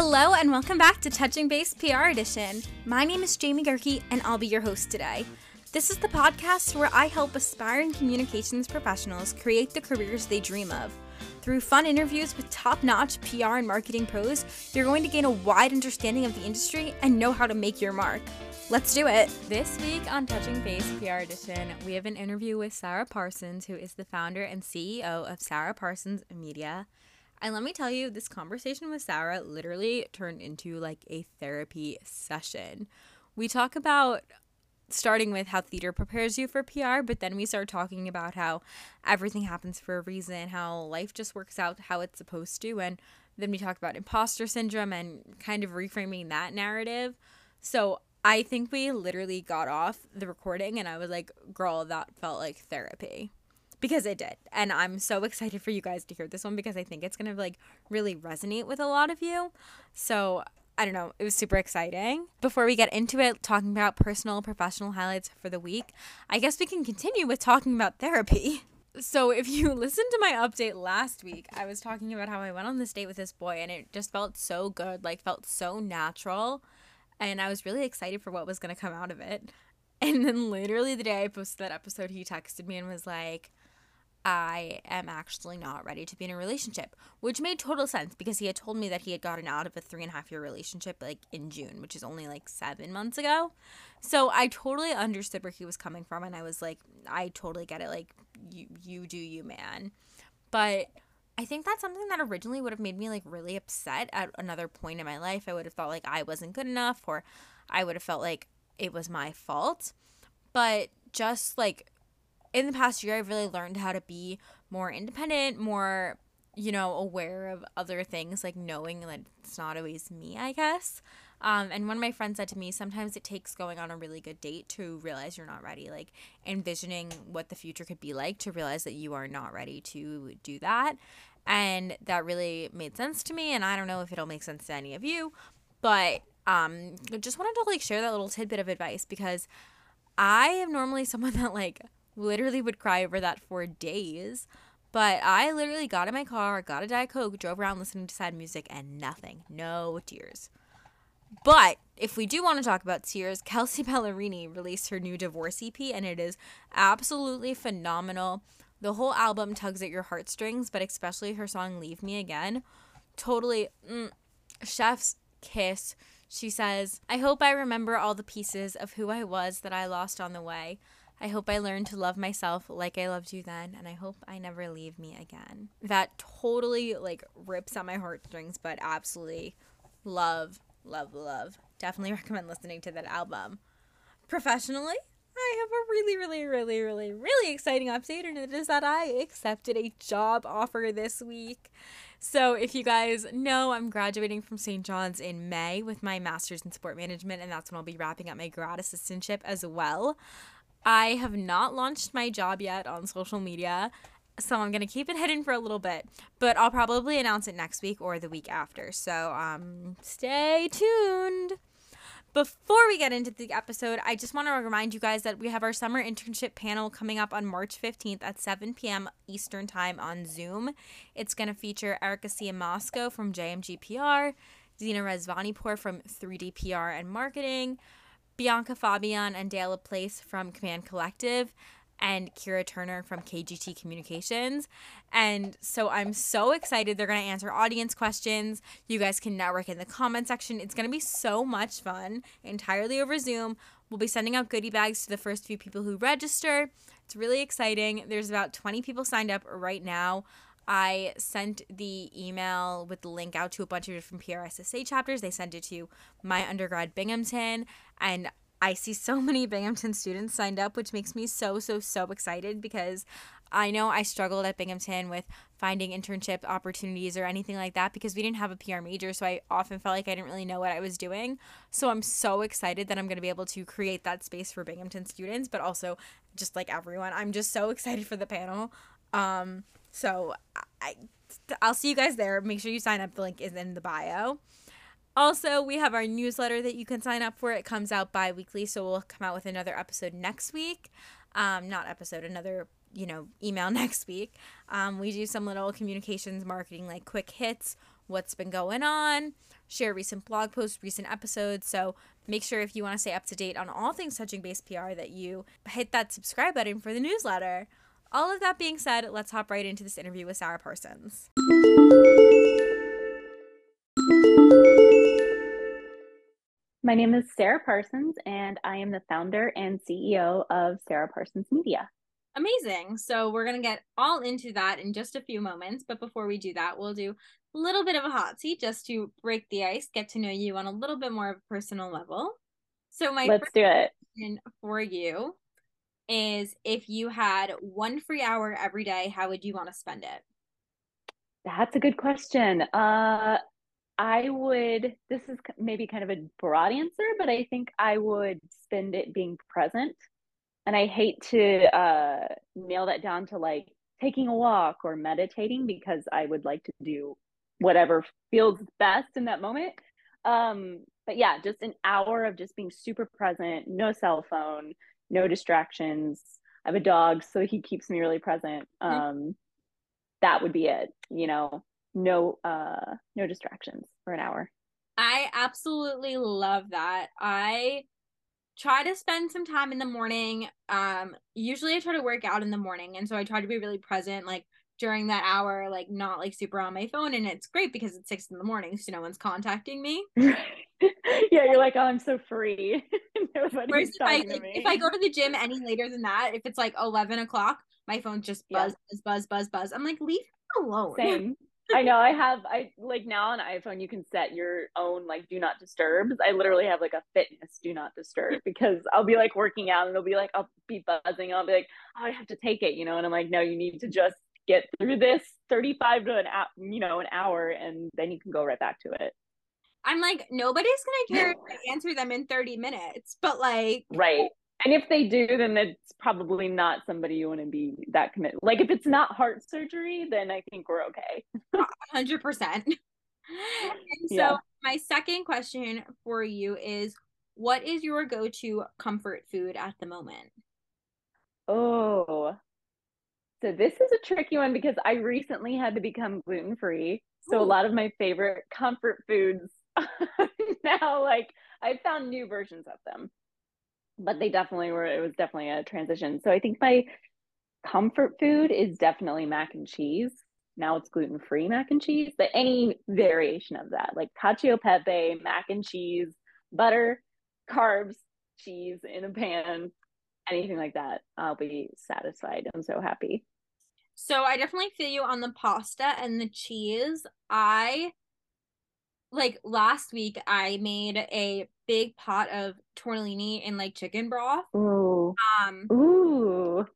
Hello and welcome back to Touching Base PR Edition. My name is Jamie Goerke and I'll be your host today. This is the podcast where I help aspiring communications professionals create the careers they dream of. Through fun interviews with top notch PR and marketing pros, you're going to gain a wide understanding of the industry and know how to make your mark. Let's do it. This week on Touching Base PR Edition, we have an interview with Sarah Parsons, who is the founder and CEO of Sarah Parsons Media. And let me tell you, this conversation with Sarah literally turned into like a therapy session. We talk about starting with how theater prepares you for PR, but then we start talking about how everything happens for a reason, how life just works out how it's supposed to. And then we talk about imposter syndrome and kind of reframing that narrative. So I think we literally got off the recording and I was like, girl, that felt like therapy. Because it did. And I'm so excited for you guys to hear this one because I think it's going to like really resonate with a lot of you. So I don't know, it was super exciting. Before we get into it, talking about personal professional highlights for the week, I guess we can continue with talking about therapy. So, if you listened to my update last week, I was talking about how I went on this date with this boy and it just felt so good, like felt so natural and I was really excited for what was going to come out of it. And then literally the day I posted that episode, he texted me and was like, I am actually not ready to be in a relationship, which made total sense because he had told me that he had gotten out of a three and a half year relationship like in June, which is only like seven months ago. So I totally understood where he was coming from, and I was like, I totally get it. Like, you, you do you, man. But I think that's something that originally would have made me like really upset at another point in my life. I would have thought like I wasn't good enough or I would have felt like it was my fault. But just like in the past year, I've really learned how to be more independent, more, you know, aware of other things, like knowing that it's not always me, I guess. Um, and one of my friends said to me, sometimes it takes going on a really good date to realize you're not ready, like envisioning what the future could be like to realize that you are not ready to do that. And that really made sense to me. And I don't know if it'll make sense to any of you, but um, just wanted to like share that little tidbit of advice because I am normally someone that like literally would cry over that for days. But I literally got in my car, got a Diet Coke, drove around listening to sad music, and nothing. No tears. But if we do want to talk about tears, Kelsey Ballerini released her new divorce EP and it is absolutely phenomenal. The whole album tugs at your heartstrings, but especially her song Leave Me Again. Totally mm, chef's kiss. She says, I hope I remember all the pieces of who I was that I lost on the way. I hope I learned to love myself like I loved you then, and I hope I never leave me again. That totally like rips at my heartstrings, but absolutely love love, love. Definitely recommend listening to that album. Professionally, I have a really, really, really, really, really exciting update, and it is that I accepted a job offer this week. So, if you guys know, I'm graduating from St. John's in May with my master's in sport management, and that's when I'll be wrapping up my grad assistantship as well. I have not launched my job yet on social media, so I'm gonna keep it hidden for a little bit, but I'll probably announce it next week or the week after. So um, stay tuned. Before we get into the episode, I just want to remind you guys that we have our summer internship panel coming up on March 15th at 7 p.m. Eastern Time on Zoom. It's going to feature Erica Moscow from JMGPR, Zina Rezvanipour from 3DPR and Marketing, Bianca Fabian and Dale Place from Command Collective, and Kira Turner from KGT Communications. And so I'm so excited. They're going to answer audience questions. You guys can network in the comment section. It's going to be so much fun, entirely over Zoom. We'll be sending out goodie bags to the first few people who register. It's really exciting. There's about 20 people signed up right now. I sent the email with the link out to a bunch of different PRSSA chapters. They sent it to my undergrad Binghamton, and I see so many Binghamton students signed up, which makes me so, so, so excited because I know I struggled at Binghamton with finding internship opportunities or anything like that because we didn't have a PR major. So I often felt like I didn't really know what I was doing. So I'm so excited that I'm going to be able to create that space for Binghamton students, but also just like everyone. I'm just so excited for the panel. Um, so I, I'll see you guys there. Make sure you sign up. The link is in the bio. Also, we have our newsletter that you can sign up for. It comes out bi weekly, so we'll come out with another episode next week. Um, not episode, another you know email next week. Um, we do some little communications marketing like quick hits what's been going on, share recent blog posts, recent episodes. So make sure if you want to stay up to date on all things touching base PR that you hit that subscribe button for the newsletter. All of that being said, let's hop right into this interview with Sarah Parsons. My name is Sarah Parsons, and I am the founder and CEO of Sarah Parsons Media. Amazing. So, we're going to get all into that in just a few moments. But before we do that, we'll do a little bit of a hot seat just to break the ice, get to know you on a little bit more of a personal level. So, my let's do it for you is if you had one free hour every day, how would you want to spend it? That's a good question. Uh, I would, this is maybe kind of a broad answer, but I think I would spend it being present. And I hate to uh, nail that down to like taking a walk or meditating because I would like to do whatever feels best in that moment. Um, but yeah, just an hour of just being super present, no cell phone, no distractions. I have a dog, so he keeps me really present. Mm-hmm. Um, that would be it, you know, no uh no distractions for an hour. I absolutely love that. I try to spend some time in the morning. Um usually I try to work out in the morning and so I try to be really present like during that hour, like not like super on my phone. And it's great because it's six in the morning, so no one's contacting me. yeah, you're like, oh, I'm so free. Nobody's if I, like, if I go to the gym any later than that, if it's like eleven o'clock, my phone just buzz, yeah. buzz, buzz, buzz, buzz. I'm like, leave me alone. Same. I know I have I like now on iPhone you can set your own like do not disturbs. I literally have like a fitness do not disturb because I'll be like working out and it'll be like I'll be buzzing. I'll be like, oh, I have to take it, you know, and I'm like, no, you need to just get through this 35 to an hour, you know, an hour and then you can go right back to it. I'm like, nobody's gonna care if I answer them in 30 minutes, but like Right. And if they do, then it's probably not somebody you want to be that committed. Like if it's not heart surgery, then I think we're okay. Hundred percent. And so yeah. my second question for you is what is your go-to comfort food at the moment? Oh. So this is a tricky one because I recently had to become gluten-free. So a lot of my favorite comfort foods now like I found new versions of them. But they definitely were it was definitely a transition. So i think my comfort food is definitely mac and cheese. Now it's gluten-free mac and cheese but any variation of that like cacio pepe mac and cheese butter carbs cheese in a pan anything like that i'll be satisfied. I'm so happy. So i definitely feel you on the pasta and the cheese. I like last week I made a big pot of tortellini and like chicken broth. Ooh. Um Ooh.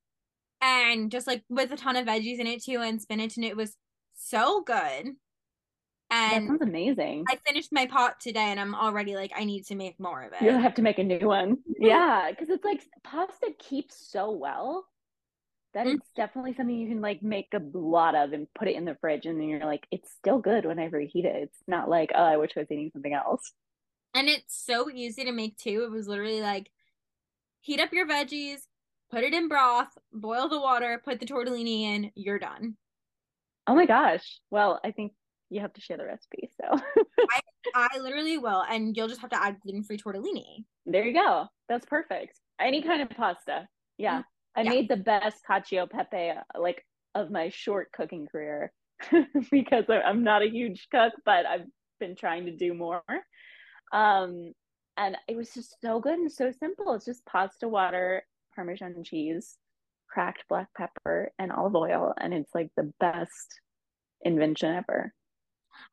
And just like with a ton of veggies in it too and spinach and it was so good. And that sounds amazing. I finished my pot today and I'm already like I need to make more of it. You'll have to make a new one. yeah, because it's like pasta keeps so well that mm-hmm. it's definitely something you can like make a lot of and put it in the fridge and then you're like it's still good when i reheat it. It's not like oh i wish i was eating something else. And it's so easy to make too. It was literally like heat up your veggies put it in broth boil the water put the tortellini in you're done. Oh my gosh. Well i think you have to share the recipe so. I, I literally will and you'll just have to add gluten-free tortellini. There you go. That's perfect. Any kind of pasta. Yeah. Mm-hmm. I yeah. made the best cacio pepe like of my short cooking career because I'm not a huge cook, but I've been trying to do more. Um, and it was just so good and so simple. It's just pasta, water, Parmesan cheese, cracked black pepper, and olive oil, and it's like the best invention ever.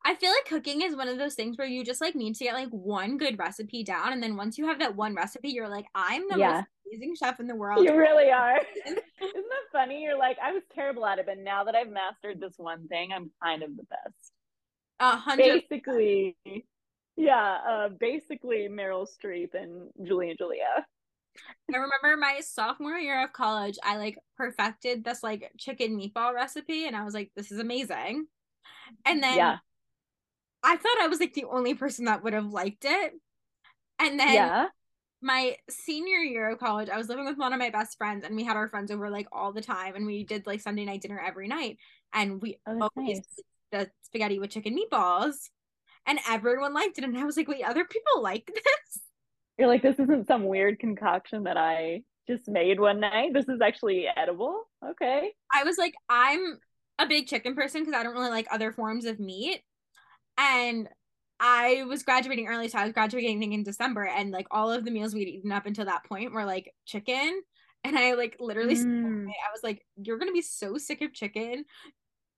I feel like cooking is one of those things where you just like need to get like one good recipe down, and then once you have that one recipe, you're like, I'm the yeah. most amazing chef in the world. You really are. Isn't that funny? You're like, I was terrible at it, but now that I've mastered this one thing, I'm kind of the best. A hundred. Basically, yeah. Uh, basically, Meryl Streep and Julia Julia. I remember my sophomore year of college, I like perfected this like chicken meatball recipe, and I was like, this is amazing. And then yeah. I thought I was like the only person that would have liked it. And then yeah. My senior year of college, I was living with one of my best friends and we had our friends over like all the time and we did like Sunday night dinner every night. And we oh, always nice. the spaghetti with chicken meatballs, and everyone liked it. And I was like, wait, other people like this? You're like, this isn't some weird concoction that I just made one night. This is actually edible. Okay. I was like, I'm a big chicken person because I don't really like other forms of meat. And I was graduating early, so I was graduating in December, and like all of the meals we'd eaten up until that point were like chicken. And I like literally, mm. I was like, "You're gonna be so sick of chicken.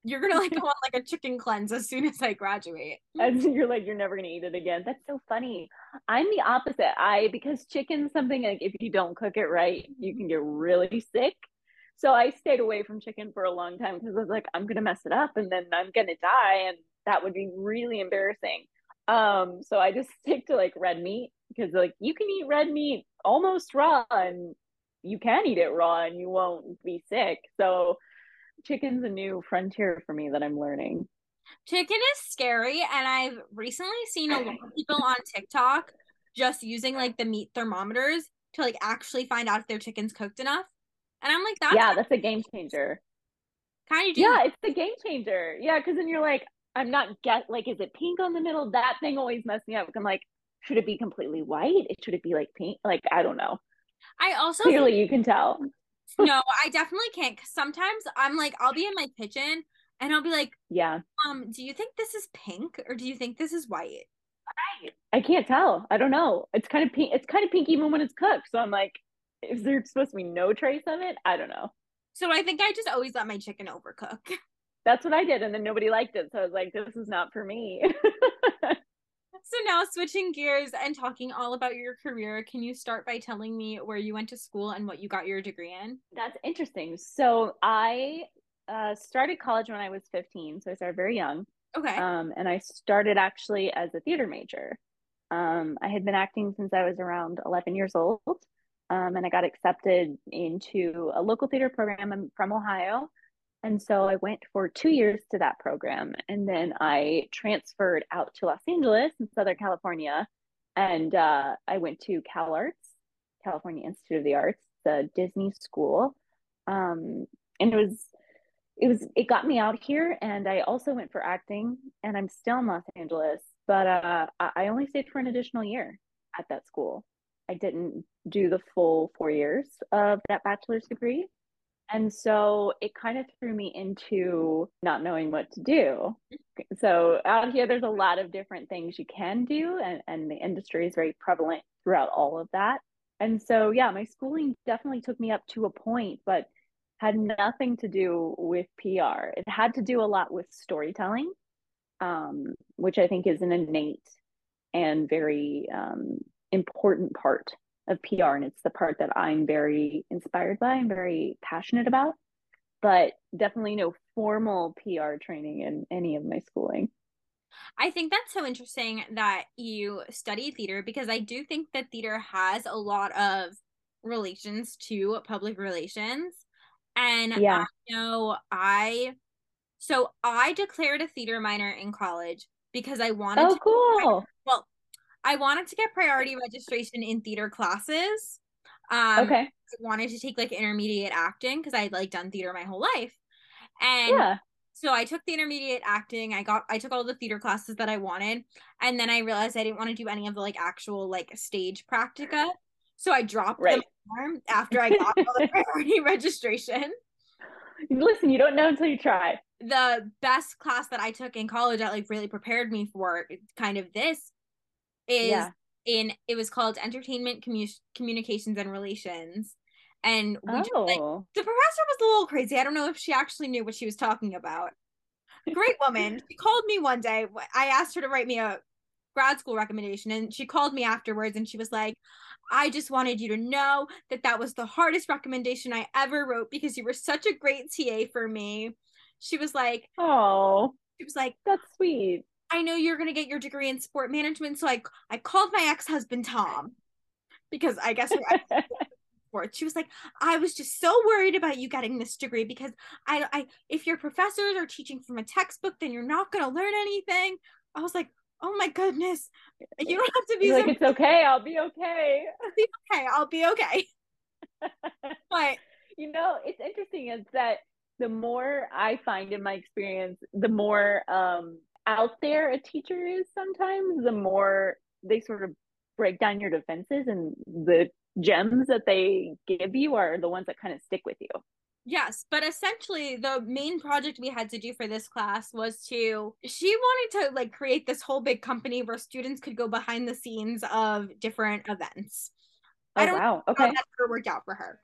You're gonna like go on like a chicken cleanse as soon as I graduate." And you're like, "You're never gonna eat it again." That's so funny. I'm the opposite. I because chicken's something like if you don't cook it right, you can get really sick. So I stayed away from chicken for a long time because I was like, I'm gonna mess it up and then I'm gonna die, and that would be really embarrassing. Um, so I just stick to like red meat because like you can eat red meat almost raw and you can eat it raw and you won't be sick. So chicken's a new frontier for me that I'm learning. Chicken is scary and I've recently seen a lot of people on TikTok just using like the meat thermometers to like actually find out if their chicken's cooked enough. And I'm like, that's yeah, that's a game changer. Kind of yeah, it's a game changer. Yeah, because then you're like, I'm not get like, is it pink on the middle? That thing always messed me up. I'm like, should it be completely white? It should it be like pink? Like I don't know. I also clearly you can tell. no, I definitely can't. Cause sometimes I'm like, I'll be in my kitchen and I'll be like, yeah. Um, do you think this is pink or do you think this is white? I can't tell. I don't know. It's kind of pink. It's kind of pink even when it's cooked. So I'm like, is there supposed to be no trace of it? I don't know. So I think I just always let my chicken overcook. That's what I did, and then nobody liked it. So I was like, this is not for me. so now switching gears and talking all about your career, can you start by telling me where you went to school and what you got your degree in? That's interesting. So I uh, started college when I was 15, so I started very young. Okay. Um, and I started actually as a theater major. Um, I had been acting since I was around 11 years old. Um, and I got accepted into a local theater program from Ohio. And so I went for two years to that program. And then I transferred out to Los Angeles in Southern California. And uh, I went to Cal Arts, California Institute of the Arts, the Disney school. Um, and it was, it was, it got me out here. And I also went for acting, and I'm still in Los Angeles, but uh, I only stayed for an additional year at that school. I didn't do the full four years of that bachelor's degree. And so it kind of threw me into not knowing what to do. So out here, there's a lot of different things you can do, and, and the industry is very prevalent throughout all of that. And so, yeah, my schooling definitely took me up to a point, but had nothing to do with PR. It had to do a lot with storytelling, um, which I think is an innate and very um, important part of PR. And it's the part that I'm very inspired by and very passionate about, but definitely no formal PR training in any of my schooling. I think that's so interesting that you study theater because I do think that theater has a lot of relations to public relations. And yeah. I know I so I declared a theater minor in college because I wanted oh, to cool. I wanted to get priority registration in theater classes. Um, okay. I wanted to take like intermediate acting because I'd like done theater my whole life. And yeah. so I took the intermediate acting. I got I took all the theater classes that I wanted, and then I realized I didn't want to do any of the like actual like stage practica. So I dropped right. them after I got all the priority registration. Listen, you don't know until you try. The best class that I took in college that like really prepared me for kind of this is yeah. in it was called entertainment commu- communications and relations and we oh. just, like, oh. the professor was a little crazy i don't know if she actually knew what she was talking about great woman she called me one day i asked her to write me a grad school recommendation and she called me afterwards and she was like i just wanted you to know that that was the hardest recommendation i ever wrote because you were such a great ta for me she was like oh she was like that's sweet I know you're going to get your degree in sport management. So I, I called my ex husband, Tom, because I guess sports. She was like, I was just so worried about you getting this degree because I, I, if your professors are teaching from a textbook, then you're not going to learn anything. I was like, oh my goodness, you don't have to be so- like, it's okay. I'll be okay. I'll be okay. I'll be okay. but you know, it's interesting is that the more I find in my experience, the more um, out there a teacher is sometimes, the more they sort of break down your defenses and the gems that they give you are the ones that kind of stick with you. Yes, but essentially the main project we had to do for this class was to she wanted to like create this whole big company where students could go behind the scenes of different events. Oh, I don't wow. Okay. that ever worked out for her.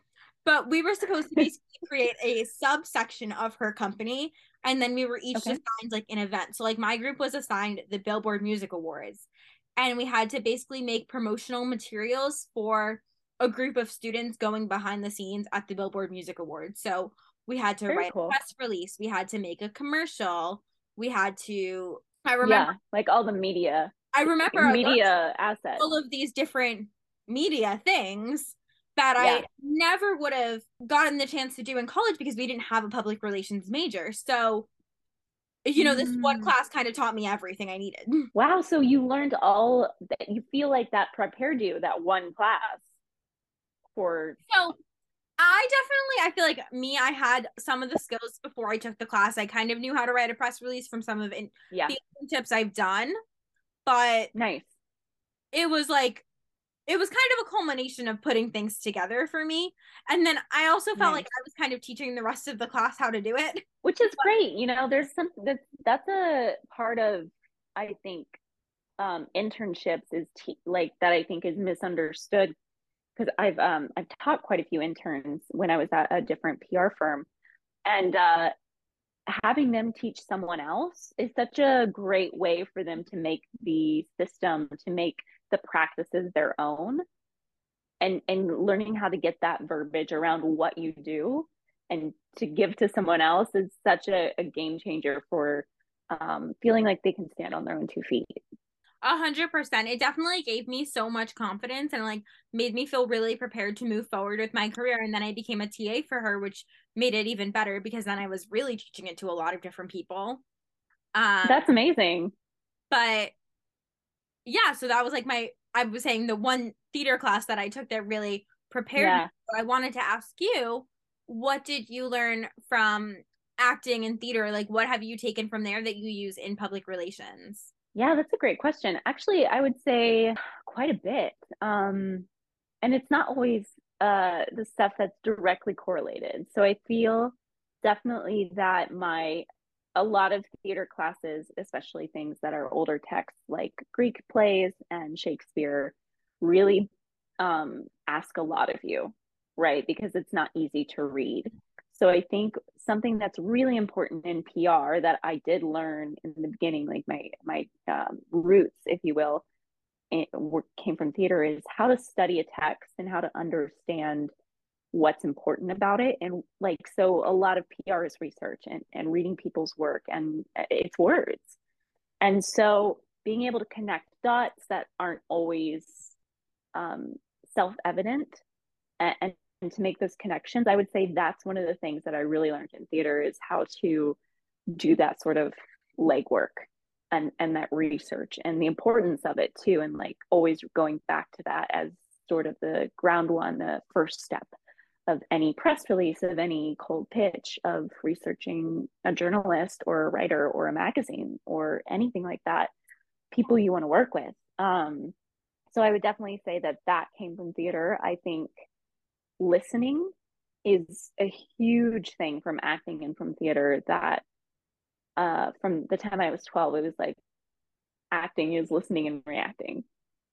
But we were supposed to basically create a subsection of her company and then we were each okay. assigned like an event. So like my group was assigned the Billboard Music Awards and we had to basically make promotional materials for a group of students going behind the scenes at the Billboard Music Awards. So we had to Very write cool. a press release, we had to make a commercial, we had to I remember yeah, like all the media. I remember media assets. All of these different media things that yeah. I never would have gotten the chance to do in college because we didn't have a public relations major. So you know, this one mm. class kind of taught me everything I needed. Wow. So you learned all that you feel like that prepared you, that one class for. So I definitely, I feel like me, I had some of the skills before I took the class. I kind of knew how to write a press release from some of in- yeah. the tips I've done. But nice. It was like it was kind of a culmination of putting things together for me. And then I also felt nice. like I was kind of teaching the rest of the class how to do it. Which is great. You know, there's some that's that's a part of I think um internships is te- like that I think is misunderstood because I've um I've taught quite a few interns when I was at a different PR firm and uh having them teach someone else is such a great way for them to make the system to make the practices their own and and learning how to get that verbiage around what you do and to give to someone else is such a, a game changer for um, feeling like they can stand on their own two feet a hundred percent. It definitely gave me so much confidence and like made me feel really prepared to move forward with my career. And then I became a TA for her, which made it even better because then I was really teaching it to a lot of different people. Um, That's amazing. But yeah, so that was like my I was saying the one theater class that I took that really prepared yeah. me. So I wanted to ask you, what did you learn from acting and theater? Like what have you taken from there that you use in public relations? Yeah, that's a great question. Actually, I would say quite a bit. Um and it's not always uh the stuff that's directly correlated. So I feel definitely that my a lot of theater classes, especially things that are older texts like Greek plays and Shakespeare, really um, ask a lot of you, right? Because it's not easy to read. So I think something that's really important in PR that I did learn in the beginning, like my my um, roots, if you will, it, came from theater, is how to study a text and how to understand what's important about it. And like so a lot of pr is research and, and reading people's work and it's words. And so being able to connect dots that aren't always um, self-evident and, and to make those connections i would say that's one of the things that i really learned in theater is how to do that sort of legwork and and that research and the importance of it too and like always going back to that as sort of the ground one the first step of any press release, of any cold pitch, of researching a journalist or a writer or a magazine or anything like that, people you want to work with. Um, so I would definitely say that that came from theater. I think listening is a huge thing from acting and from theater that uh, from the time I was 12, it was like acting is listening and reacting.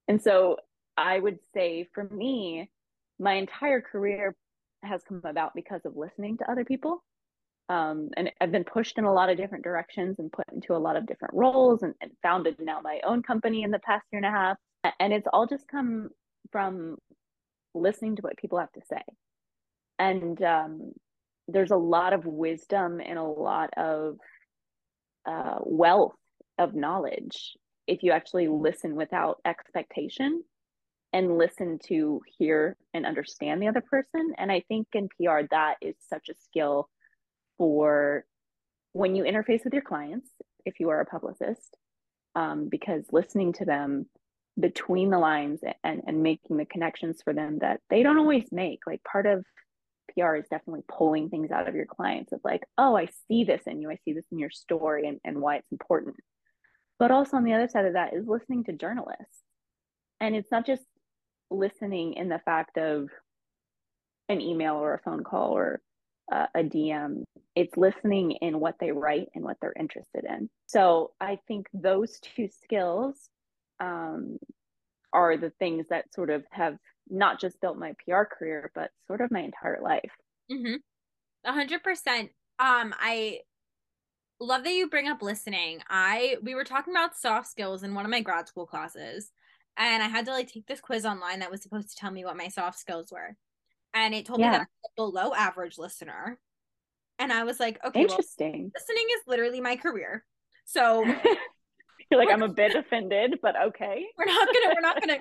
And so I would say for me, my entire career has come about because of listening to other people. Um, and I've been pushed in a lot of different directions and put into a lot of different roles and, and founded now my own company in the past year and a half. And it's all just come from listening to what people have to say. And um, there's a lot of wisdom and a lot of uh, wealth of knowledge if you actually listen without expectation and listen to hear and understand the other person. And I think in PR, that is such a skill for when you interface with your clients, if you are a publicist, um, because listening to them between the lines and, and making the connections for them that they don't always make. Like part of PR is definitely pulling things out of your clients of like, oh, I see this in you, I see this in your story and, and why it's important. But also on the other side of that is listening to journalists. And it's not just listening in the fact of an email or a phone call or uh, a DM. It's listening in what they write and what they're interested in. So I think those two skills um, are the things that sort of have not just built my PR career, but sort of my entire life. Mm-hmm. A hundred percent. Um, I love that you bring up listening. I we were talking about soft skills in one of my grad school classes, and I had to like take this quiz online that was supposed to tell me what my soft skills were, and it told yeah. me that I'm a below average listener, and I was like, okay, interesting. Well, listening is literally my career, so. You're like, I'm a bit offended, but okay. We're not gonna, we're not gonna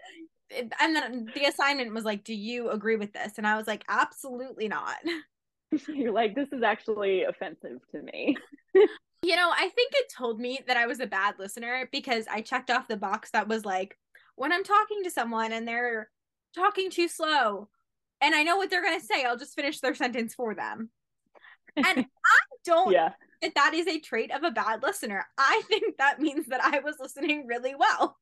and then the assignment was like, "Do you agree with this?" And I was like, "Absolutely not." You're like, "This is actually offensive to me." you know, I think it told me that I was a bad listener because I checked off the box that was like, when I'm talking to someone and they're talking too slow, and I know what they're gonna say, I'll just finish their sentence for them. And I don't yeah. that that is a trait of a bad listener. I think that means that I was listening really well.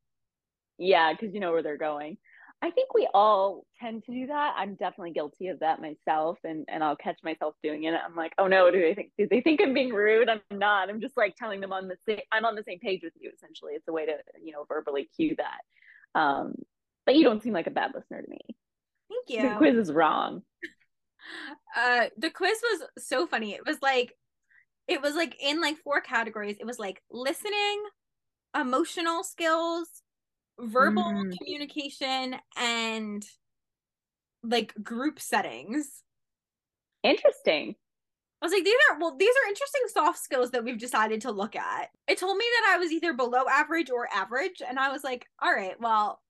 Yeah, because you know where they're going. I think we all tend to do that. I'm definitely guilty of that myself, and and I'll catch myself doing it. I'm like, oh no, do they think do they think I'm being rude? I'm not. I'm just like telling them on the same. I'm on the same page with you. Essentially, it's a way to you know verbally cue that. Um, but you don't seem like a bad listener to me. Thank you. The quiz is wrong. uh, the quiz was so funny. It was like, it was like in like four categories. It was like listening, emotional skills, verbal mm. communication and like group settings. Interesting. I was like, these are well, these are interesting soft skills that we've decided to look at. It told me that I was either below average or average, and I was like, all right, well,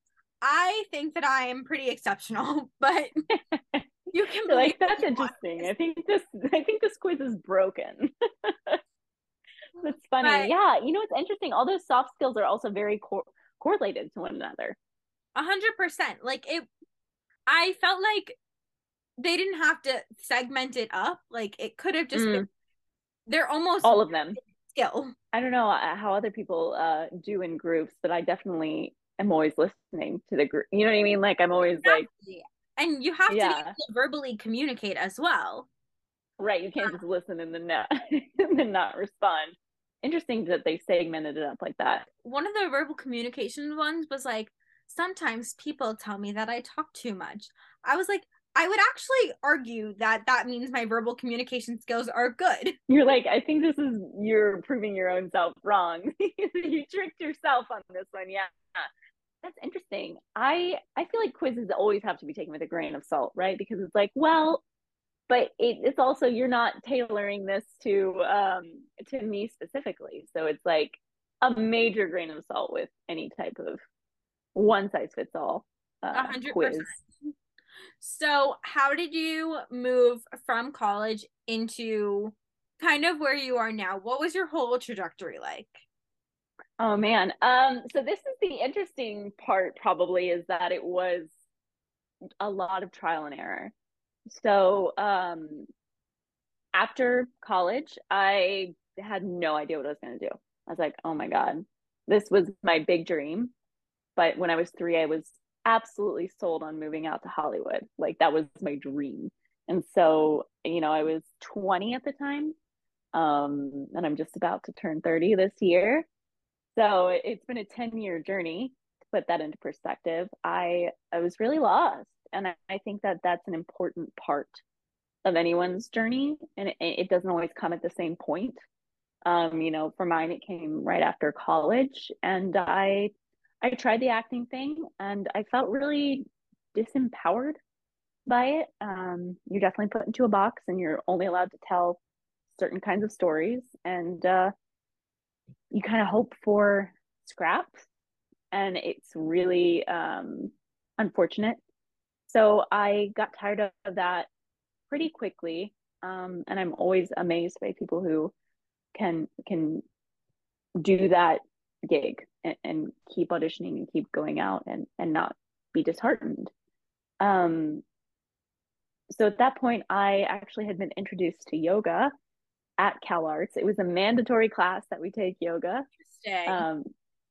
I think that I am pretty exceptional, but you can be like that's interesting. I think this I think this quiz is broken. that's funny. But, yeah, you know it's interesting. All those soft skills are also very correlated to one another. A hundred percent. Like it, I felt like they didn't have to segment it up. Like it could have just mm. been. They're almost all of them skill. I don't know uh, how other people uh, do in groups, but I definitely am always listening to the group. You know what I mean? Like I'm always exactly. like, and you have yeah. to verbally communicate as well. Right. You can't just listen and then not and then not respond interesting that they segmented it up like that. One of the verbal communication ones was like, sometimes people tell me that I talk too much. I was like, I would actually argue that that means my verbal communication skills are good. You're like, I think this is you're proving your own self wrong. you tricked yourself on this one. Yeah. That's interesting. I I feel like quizzes always have to be taken with a grain of salt, right? Because it's like, well, but it, it's also you're not tailoring this to um to me specifically so it's like a major grain of salt with any type of one size fits all uh, 100%. quiz so how did you move from college into kind of where you are now what was your whole trajectory like oh man um so this is the interesting part probably is that it was a lot of trial and error so um, after college, I had no idea what I was going to do. I was like, oh my God, this was my big dream. But when I was three, I was absolutely sold on moving out to Hollywood. Like that was my dream. And so, you know, I was 20 at the time. Um, and I'm just about to turn 30 this year. So it's been a 10 year journey to put that into perspective. I I was really lost and I, I think that that's an important part of anyone's journey and it, it doesn't always come at the same point um, you know for mine it came right after college and i i tried the acting thing and i felt really disempowered by it um, you're definitely put into a box and you're only allowed to tell certain kinds of stories and uh, you kind of hope for scraps and it's really um, unfortunate so I got tired of that pretty quickly. Um, and I'm always amazed by people who can can do that gig and, and, keep auditioning and keep going out and and not be disheartened. Um, so at that point, I actually had been introduced to yoga at Cal Arts. It was a mandatory class that we take yoga. Interesting. Um,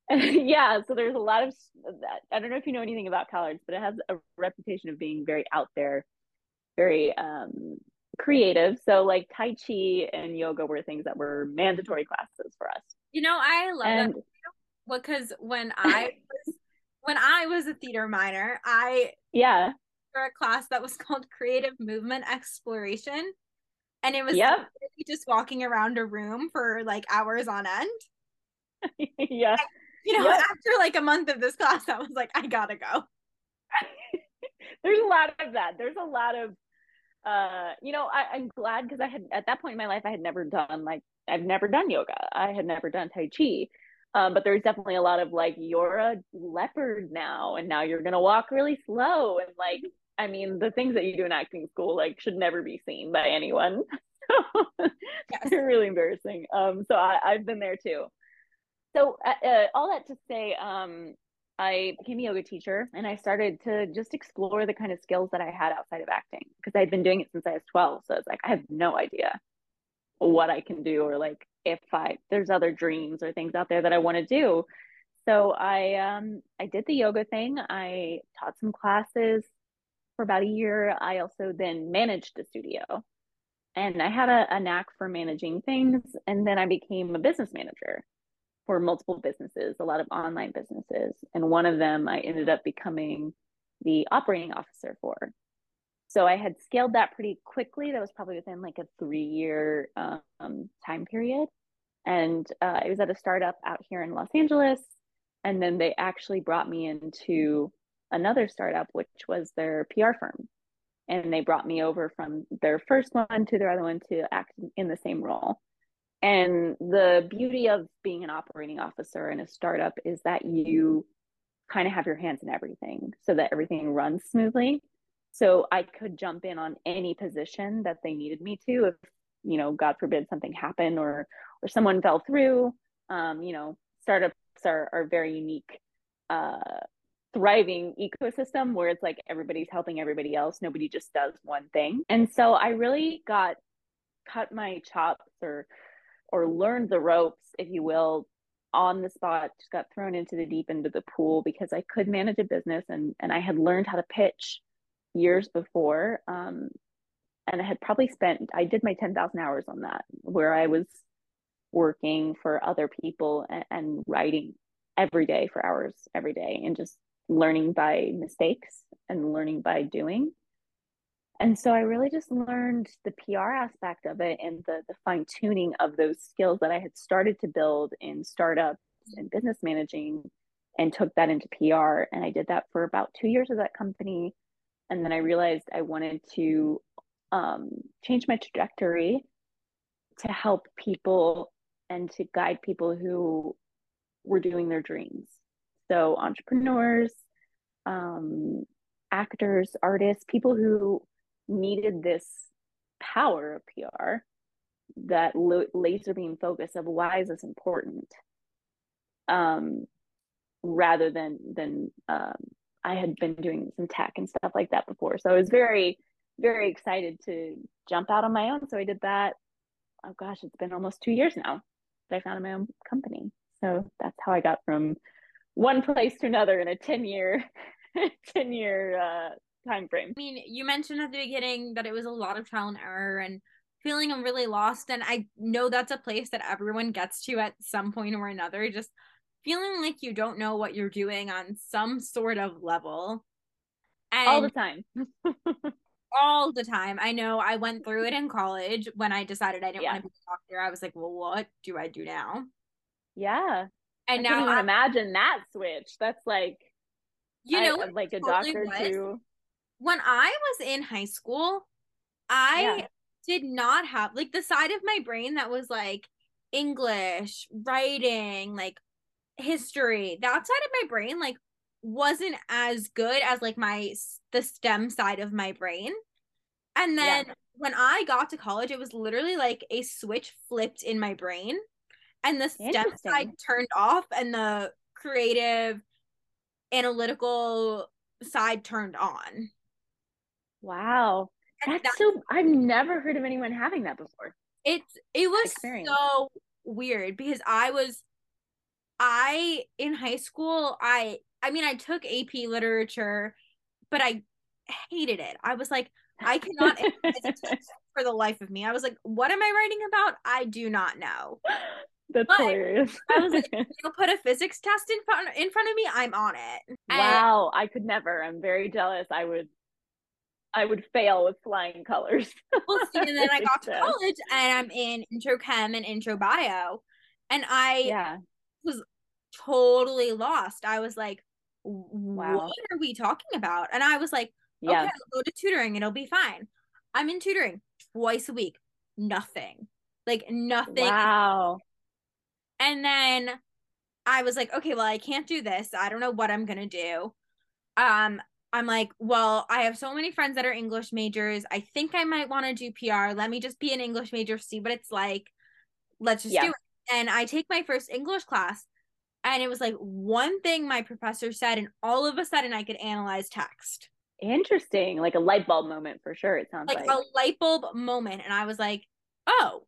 yeah, so there's a lot of that. I don't know if you know anything about Cal Arts, but it has a reputation of being very out there, very um, creative. So like Tai Chi and yoga were things that were mandatory classes for us. You know, I love and, that because when I was when I was a theater minor, I yeah for a class that was called Creative Movement Exploration, and it was yep. just walking around a room for like hours on end. yeah, and, you know, yep. after like a month of this class, I was like, I gotta go. There's a lot of that. There's a lot of uh you know I, i'm glad because i had at that point in my life i had never done like i've never done yoga i had never done tai chi um, but there's definitely a lot of like you're a leopard now and now you're gonna walk really slow and like i mean the things that you do in acting school like should never be seen by anyone yes. they're really embarrassing um so I, i've been there too so uh, uh, all that to say um I became a yoga teacher and I started to just explore the kind of skills that I had outside of acting because I'd been doing it since I was 12. So it's like, I have no idea what I can do or like if I, there's other dreams or things out there that I want to do. So I, um, I did the yoga thing. I taught some classes for about a year. I also then managed a studio and I had a, a knack for managing things. And then I became a business manager for multiple businesses, a lot of online businesses. And one of them I ended up becoming the operating officer for. So I had scaled that pretty quickly. That was probably within like a three year um, time period. And uh, was at a startup out here in Los Angeles. And then they actually brought me into another startup, which was their PR firm. And they brought me over from their first one to their other one to act in the same role. And the beauty of being an operating officer in a startup is that you kind of have your hands in everything so that everything runs smoothly. So I could jump in on any position that they needed me to if, you know, God forbid something happened or or someone fell through. Um, you know, startups are are very unique uh thriving ecosystem where it's like everybody's helping everybody else. Nobody just does one thing. And so I really got cut my chops or or learned the ropes, if you will, on the spot, just got thrown into the deep end of the pool because I could manage a business and, and I had learned how to pitch years before. Um, and I had probably spent, I did my 10,000 hours on that, where I was working for other people and, and writing every day for hours every day and just learning by mistakes and learning by doing. And so I really just learned the PR aspect of it and the, the fine tuning of those skills that I had started to build in startups and business managing and took that into PR. And I did that for about two years of that company. And then I realized I wanted to um, change my trajectory to help people and to guide people who were doing their dreams. So, entrepreneurs, um, actors, artists, people who needed this power of PR, that laser beam focus of why is this important, um, rather than than um, I had been doing some tech and stuff like that before. So I was very very excited to jump out on my own. So I did that. Oh gosh, it's been almost two years now that I founded my own company. So that's how I got from one place to another in a 10 year 10 year uh, time frame. I mean, you mentioned at the beginning that it was a lot of trial and error and feeling really lost. And I know that's a place that everyone gets to at some point or another, just feeling like you don't know what you're doing on some sort of level. And all the time. all the time. I know I went through it in college when I decided I didn't yeah. want to be a doctor. I was like, well, what do I do now? Yeah. And I now I imagine that switch. That's like you know, uh, I, like a totally doctor was. too when I was in high school, I yeah. did not have like the side of my brain that was like English, writing, like history. That side of my brain like wasn't as good as like my the STEM side of my brain. And then yeah. when I got to college, it was literally like a switch flipped in my brain and the STEM side turned off and the creative analytical side turned on. Wow. that's, that's so I've never heard of anyone having that before. It's it was experience. so weird because I was I in high school I I mean I took AP literature but I hated it. I was like I cannot for the life of me. I was like what am I writing about? I do not know. That's but hilarious. I was like, you'll put a physics test in front in front of me, I'm on it. And wow, I could never. I'm very jealous. I would I would fail with flying colors. well, see, and then I got to college and I'm in intro chem and intro bio. And I yeah. was totally lost. I was like, wow. what are we talking about? And I was like, okay, yeah. I'll go to tutoring, it'll be fine. I'm in tutoring twice a week. Nothing. Like nothing. Wow. And then I was like, okay, well, I can't do this. I don't know what I'm gonna do. Um, I'm like, well, I have so many friends that are English majors. I think I might want to do PR. Let me just be an English major, see what it's like. Let's just yeah. do it. And I take my first English class, and it was like one thing my professor said, and all of a sudden I could analyze text. Interesting. Like a light bulb moment for sure, it sounds like. Like a light bulb moment. And I was like, oh,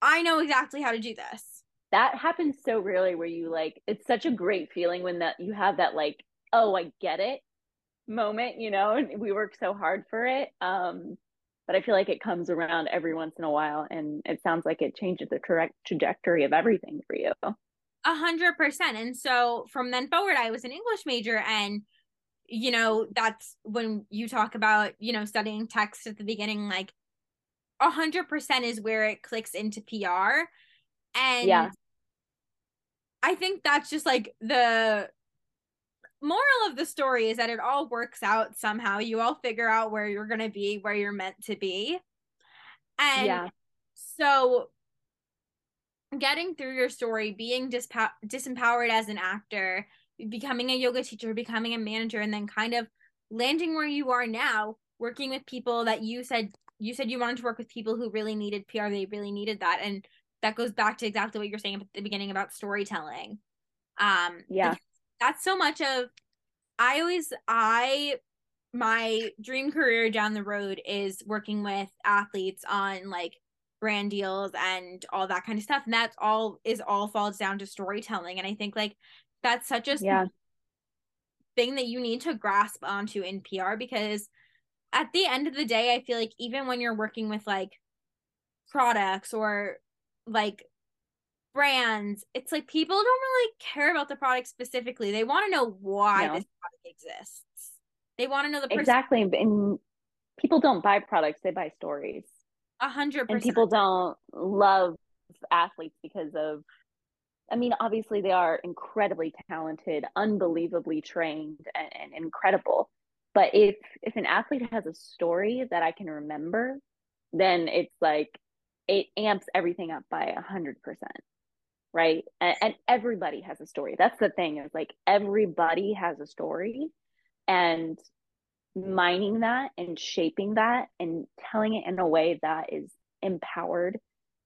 I know exactly how to do this. That happens so rarely where you like, it's such a great feeling when that you have that like, oh, I get it moment, you know, and we work so hard for it. Um, but I feel like it comes around every once in a while and it sounds like it changes the correct trajectory of everything for you. A hundred percent. And so from then forward, I was an English major and you know, that's when you talk about, you know, studying text at the beginning, like a hundred percent is where it clicks into PR. And yeah. I think that's just like the moral of the story is that it all works out somehow. You all figure out where you're going to be, where you're meant to be. And yeah. so getting through your story, being dispo- disempowered as an actor, becoming a yoga teacher, becoming a manager, and then kind of landing where you are now, working with people that you said you said you wanted to work with people who really needed PR, they really needed that. And that goes back to exactly what you're saying at the beginning about storytelling. Um yeah that's so much of I always I my dream career down the road is working with athletes on like brand deals and all that kind of stuff and that's all is all falls down to storytelling and i think like that's such a yeah. thing that you need to grasp onto in pr because at the end of the day i feel like even when you're working with like products or like brands, it's like people don't really care about the product specifically. They want to know why no. this product exists. They want to know the person. exactly. And people don't buy products; they buy stories. A hundred percent. And people don't love athletes because of. I mean, obviously they are incredibly talented, unbelievably trained, and, and incredible. But if if an athlete has a story that I can remember, then it's like it amps everything up by a hundred percent right and, and, everybody has a story that's the thing is like everybody has a story and mining that and shaping that and telling it in a way that is empowered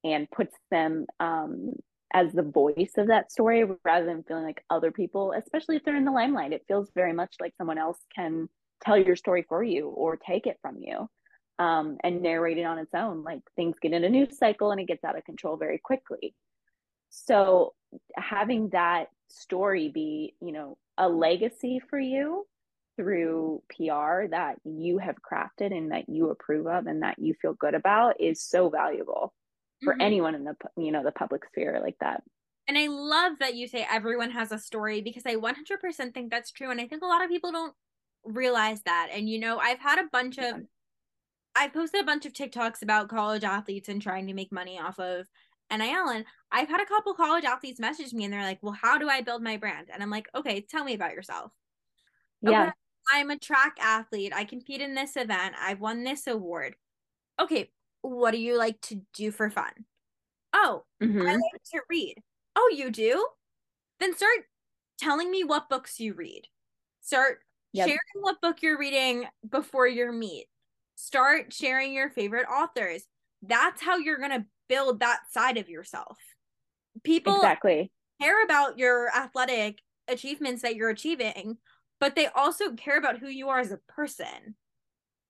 and puts them um, as the voice of that story rather than feeling like other people especially if they're in the limelight. It feels very much like someone else can tell your story for you or take it from you um, and narrate it on its own. Like things get in a news cycle and it gets out of control very quickly. So having that story be, you know, a legacy for you through PR that you have crafted and that you approve of and that you feel good about is so valuable for mm-hmm. anyone in the you know the public sphere like that. And I love that you say everyone has a story because I 100% think that's true and I think a lot of people don't realize that. And you know, I've had a bunch yeah. of I've posted a bunch of TikToks about college athletes and trying to make money off of NIL. And I've had a couple college athletes message me and they're like, well, how do I build my brand? And I'm like, okay, tell me about yourself. Yeah. Okay, I'm a track athlete. I compete in this event. I've won this award. Okay. What do you like to do for fun? Oh, mm-hmm. I like to read. Oh, you do? Then start telling me what books you read. Start yep. sharing what book you're reading before your meet. Start sharing your favorite authors. That's how you're going to build that side of yourself. People exactly care about your athletic achievements that you're achieving, but they also care about who you are as a person.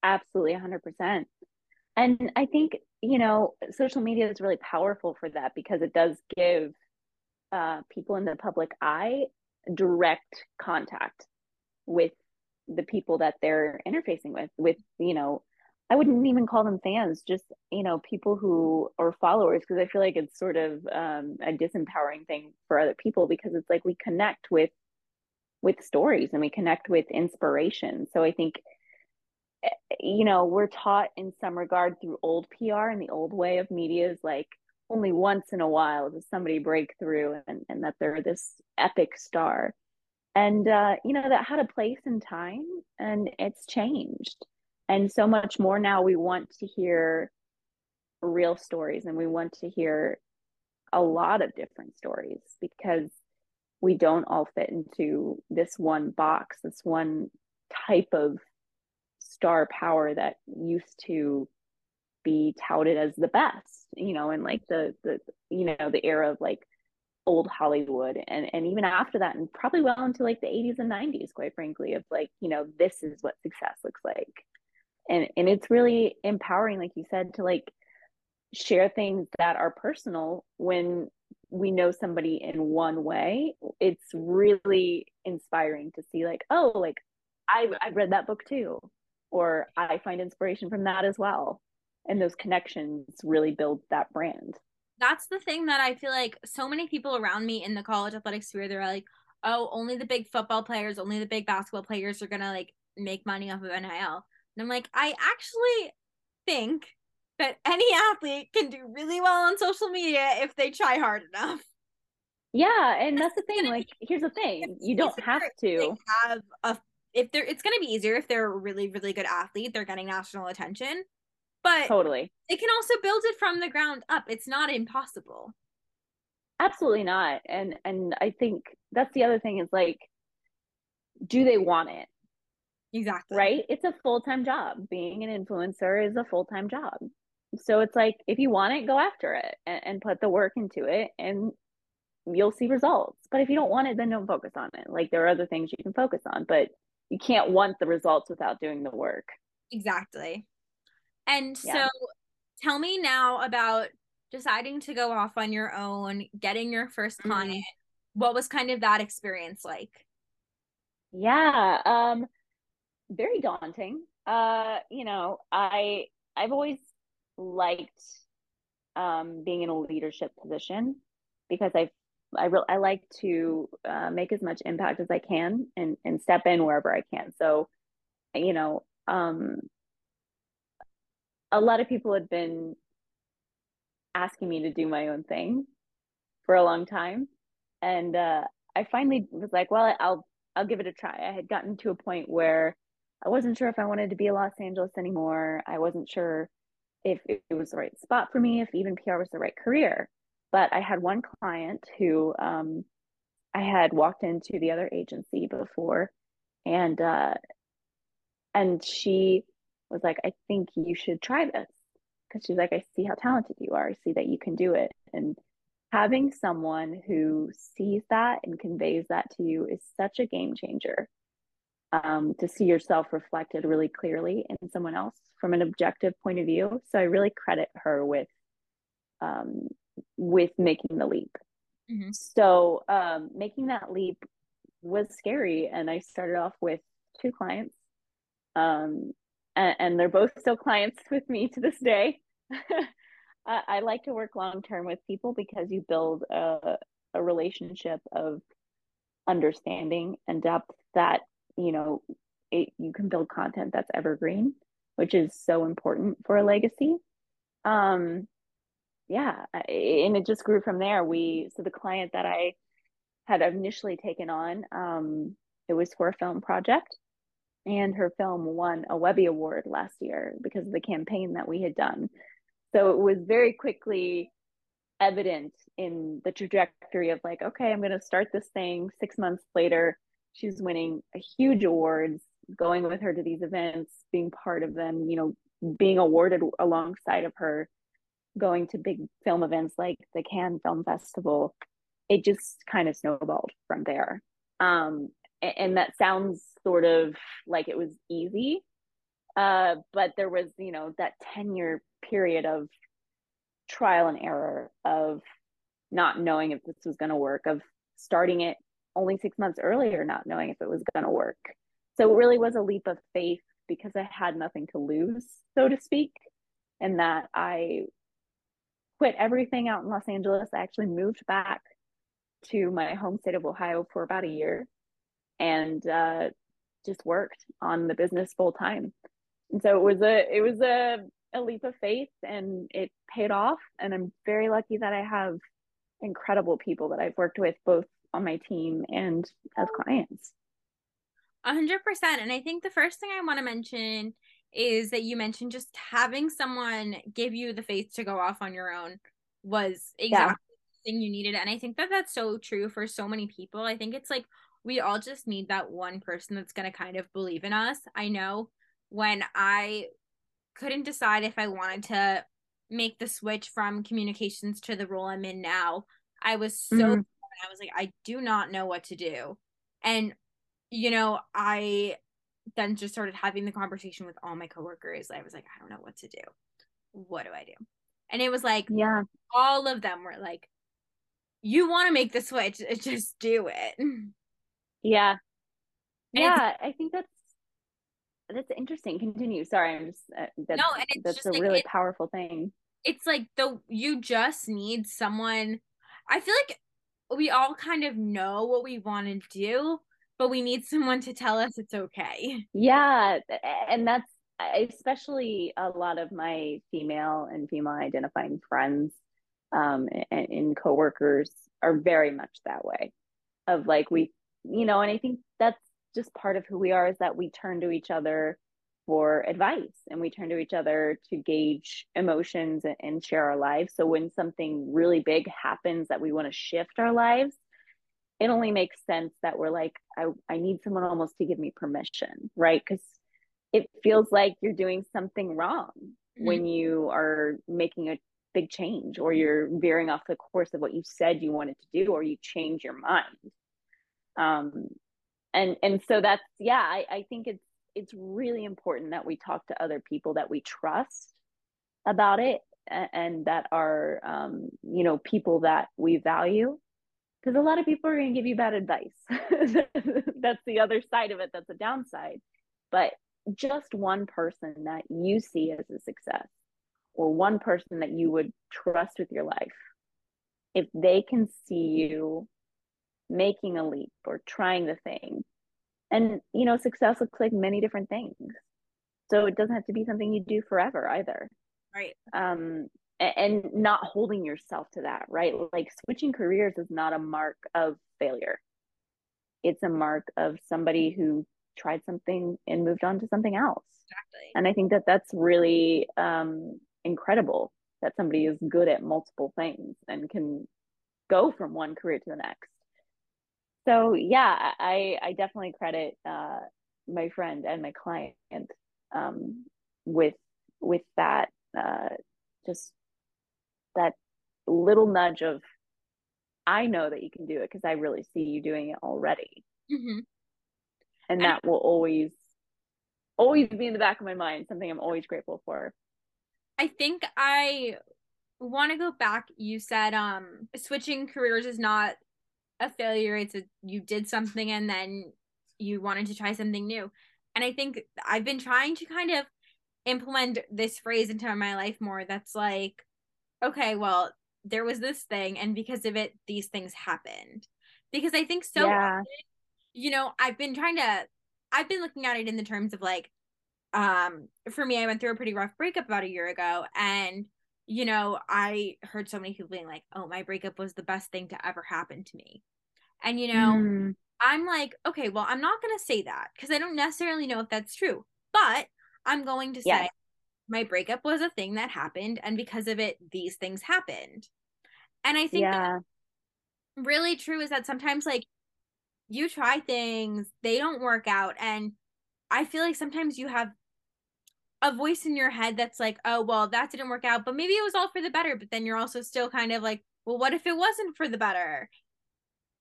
Absolutely, 100%. and I think, you know, social media is really powerful for that because it does give uh, people in the public eye direct contact with the people that they're interfacing with, with, you know, I wouldn't even call them fans, just, you know, people who are followers, because I feel like it's sort of um, a disempowering thing for other people because it's like we connect with with stories and we connect with inspiration. So I think you know, we're taught in some regard through old PR and the old way of media is like only once in a while does somebody break through and, and that they're this epic star. And, uh, you know, that had a place in time and it's changed. And so much more now, we want to hear real stories and we want to hear a lot of different stories because we don't all fit into this one box, this one type of star power that used to be touted as the best, you know, in like the the you know the era of like old Hollywood. And and even after that and probably well into like the 80s and 90s quite frankly of like you know this is what success looks like. And and it's really empowering like you said to like share things that are personal when we know somebody in one way it's really inspiring to see like oh like I I've read that book too or I find inspiration from that as well. And those connections really build that brand. That's the thing that I feel like so many people around me in the college athletic sphere, they're like, oh, only the big football players, only the big basketball players are gonna like make money off of NIL. And I'm like, I actually think that any athlete can do really well on social media if they try hard enough. Yeah, and that's the thing. Like, here's the thing: you don't have to have a if they're it's going to be easier if they're a really really good athlete they're getting national attention but totally. they can also build it from the ground up it's not impossible. Absolutely not and and i think that's the other thing is like do they want it? Exactly. Right? It's a full-time job. Being an influencer is a full-time job so it's like if you want it go after it and, and put the work into it and you'll see results but if you don't want it then don't focus on it like there are other things you can focus on but you can't want the results without doing the work. Exactly. And yeah. so tell me now about deciding to go off on your own, getting your first mm-hmm. client. What was kind of that experience like? Yeah, um very daunting. Uh, you know, I I've always liked um being in a leadership position because I've I re- I like to uh, make as much impact as I can and and step in wherever I can. So, you know, um, a lot of people had been asking me to do my own thing for a long time, and uh, I finally was like, well, I'll I'll give it a try. I had gotten to a point where I wasn't sure if I wanted to be in Los Angeles anymore. I wasn't sure if it was the right spot for me, if even PR was the right career. But I had one client who um, I had walked into the other agency before, and uh, and she was like, "I think you should try this," because she's like, "I see how talented you are. I see that you can do it." And having someone who sees that and conveys that to you is such a game changer. Um, to see yourself reflected really clearly in someone else from an objective point of view. So I really credit her with um, with making the leap. Mm-hmm. So um, making that leap was scary, and I started off with two clients, um, and, and, they're both still clients with me to this day. I, I, like to work long term with people because you build a, a relationship of understanding and depth that you know it, you can build content that's evergreen, which is so important for a legacy. Um, yeah, and it just grew from there. We so the client that I had initially taken on, um, it was for a film project, and her film won a Webby Award last year because of the campaign that we had done. So it was very quickly evident in the trajectory of like, okay, I'm going to start this thing. Six months later, she's winning a huge awards, going with her to these events, being part of them, you know, being awarded alongside of her going to big film events like the Cannes Film Festival, it just kind of snowballed from there. Um, and, and, that sounds sort of like it was easy, uh, but there was, you know, that 10 year period of trial and error of not knowing if this was going to work of starting it only six months earlier not knowing if it was going to work. So it really was a leap of faith because i had nothing to lose so to speak and that i quit everything out in los angeles. I actually moved back to my home state of ohio for about a year and uh, just worked on the business full time and so it was a it was a, a leap of faith and it paid off. And i'm very lucky that i have incredible people that i've worked with both on my team and as clients. A hundred percent. And I think the first thing I want to mention is that you mentioned just having someone give you the faith to go off on your own was exactly yeah. the thing you needed. And I think that that's so true for so many people. I think it's like we all just need that one person that's going to kind of believe in us. I know when I couldn't decide if I wanted to make the switch from communications to the role I'm in now, I was so mm-hmm. I was like, I do not know what to do. And, you know, I then just started having the conversation with all my coworkers. I was like, I don't know what to do. What do I do? And it was like, yeah, all of them were like, you want to make the switch, just do it. Yeah. And yeah, I think that's that's interesting. Continue. Sorry, I'm just uh, that's, no, and it's that's a like, really it, powerful thing. It's like the you just need someone. I feel like we all kind of know what we want to do, but we need someone to tell us it's okay. Yeah. And that's especially a lot of my female and female identifying friends um, and, and coworkers are very much that way of like, we, you know, and I think that's just part of who we are is that we turn to each other for advice and we turn to each other to gauge emotions and, share our lives. So when something really big happens that we want to shift our lives, it only makes sense that we're like, I, I need someone almost to give me permission, right? Because it feels like you're doing something wrong mm-hmm. when you are making a big change or you're veering off the course of what you said you wanted to do or you change your mind. Um, and and so that's yeah, I, I think it's it's really important that we talk to other people that we trust about it and, and that are um, you know people that we value. Because a lot of people are going to give you bad advice. That's the other side of it that's a downside. But just one person that you see as a success or one person that you would trust with your life if they can see you making a leap or trying the thing and you know success looks like many different things. So it doesn't have to be something you do forever either. Right. Um and not holding yourself to that right? Like switching careers is not a mark of failure. It's a mark of somebody who tried something and moved on to something else. Exactly. And i think that that's really um incredible that somebody is good at multiple things and can go from one career to the next so yeah, I I definitely credit uh, my friend and my client um, with with that uh, just that little nudge of I know that you can do it because I really see you doing it already, mm-hmm. and that will always always be in the back of my mind. Something I'm always grateful for. I think I want to go back. You said um switching careers is not a failure it's a you did something and then you wanted to try something new and i think i've been trying to kind of implement this phrase into my life more that's like okay well there was this thing and because of it these things happened because i think so yeah. often, you know i've been trying to i've been looking at it in the terms of like um for me i went through a pretty rough breakup about a year ago and you know, I heard so many people being like, oh, my breakup was the best thing to ever happen to me. And, you know, mm. I'm like, okay, well, I'm not going to say that because I don't necessarily know if that's true, but I'm going to say yeah. my breakup was a thing that happened. And because of it, these things happened. And I think yeah. really true is that sometimes, like, you try things, they don't work out. And I feel like sometimes you have a voice in your head that's like, oh, well, that didn't work out, but maybe it was all for the better. But then you're also still kind of like, well, what if it wasn't for the better?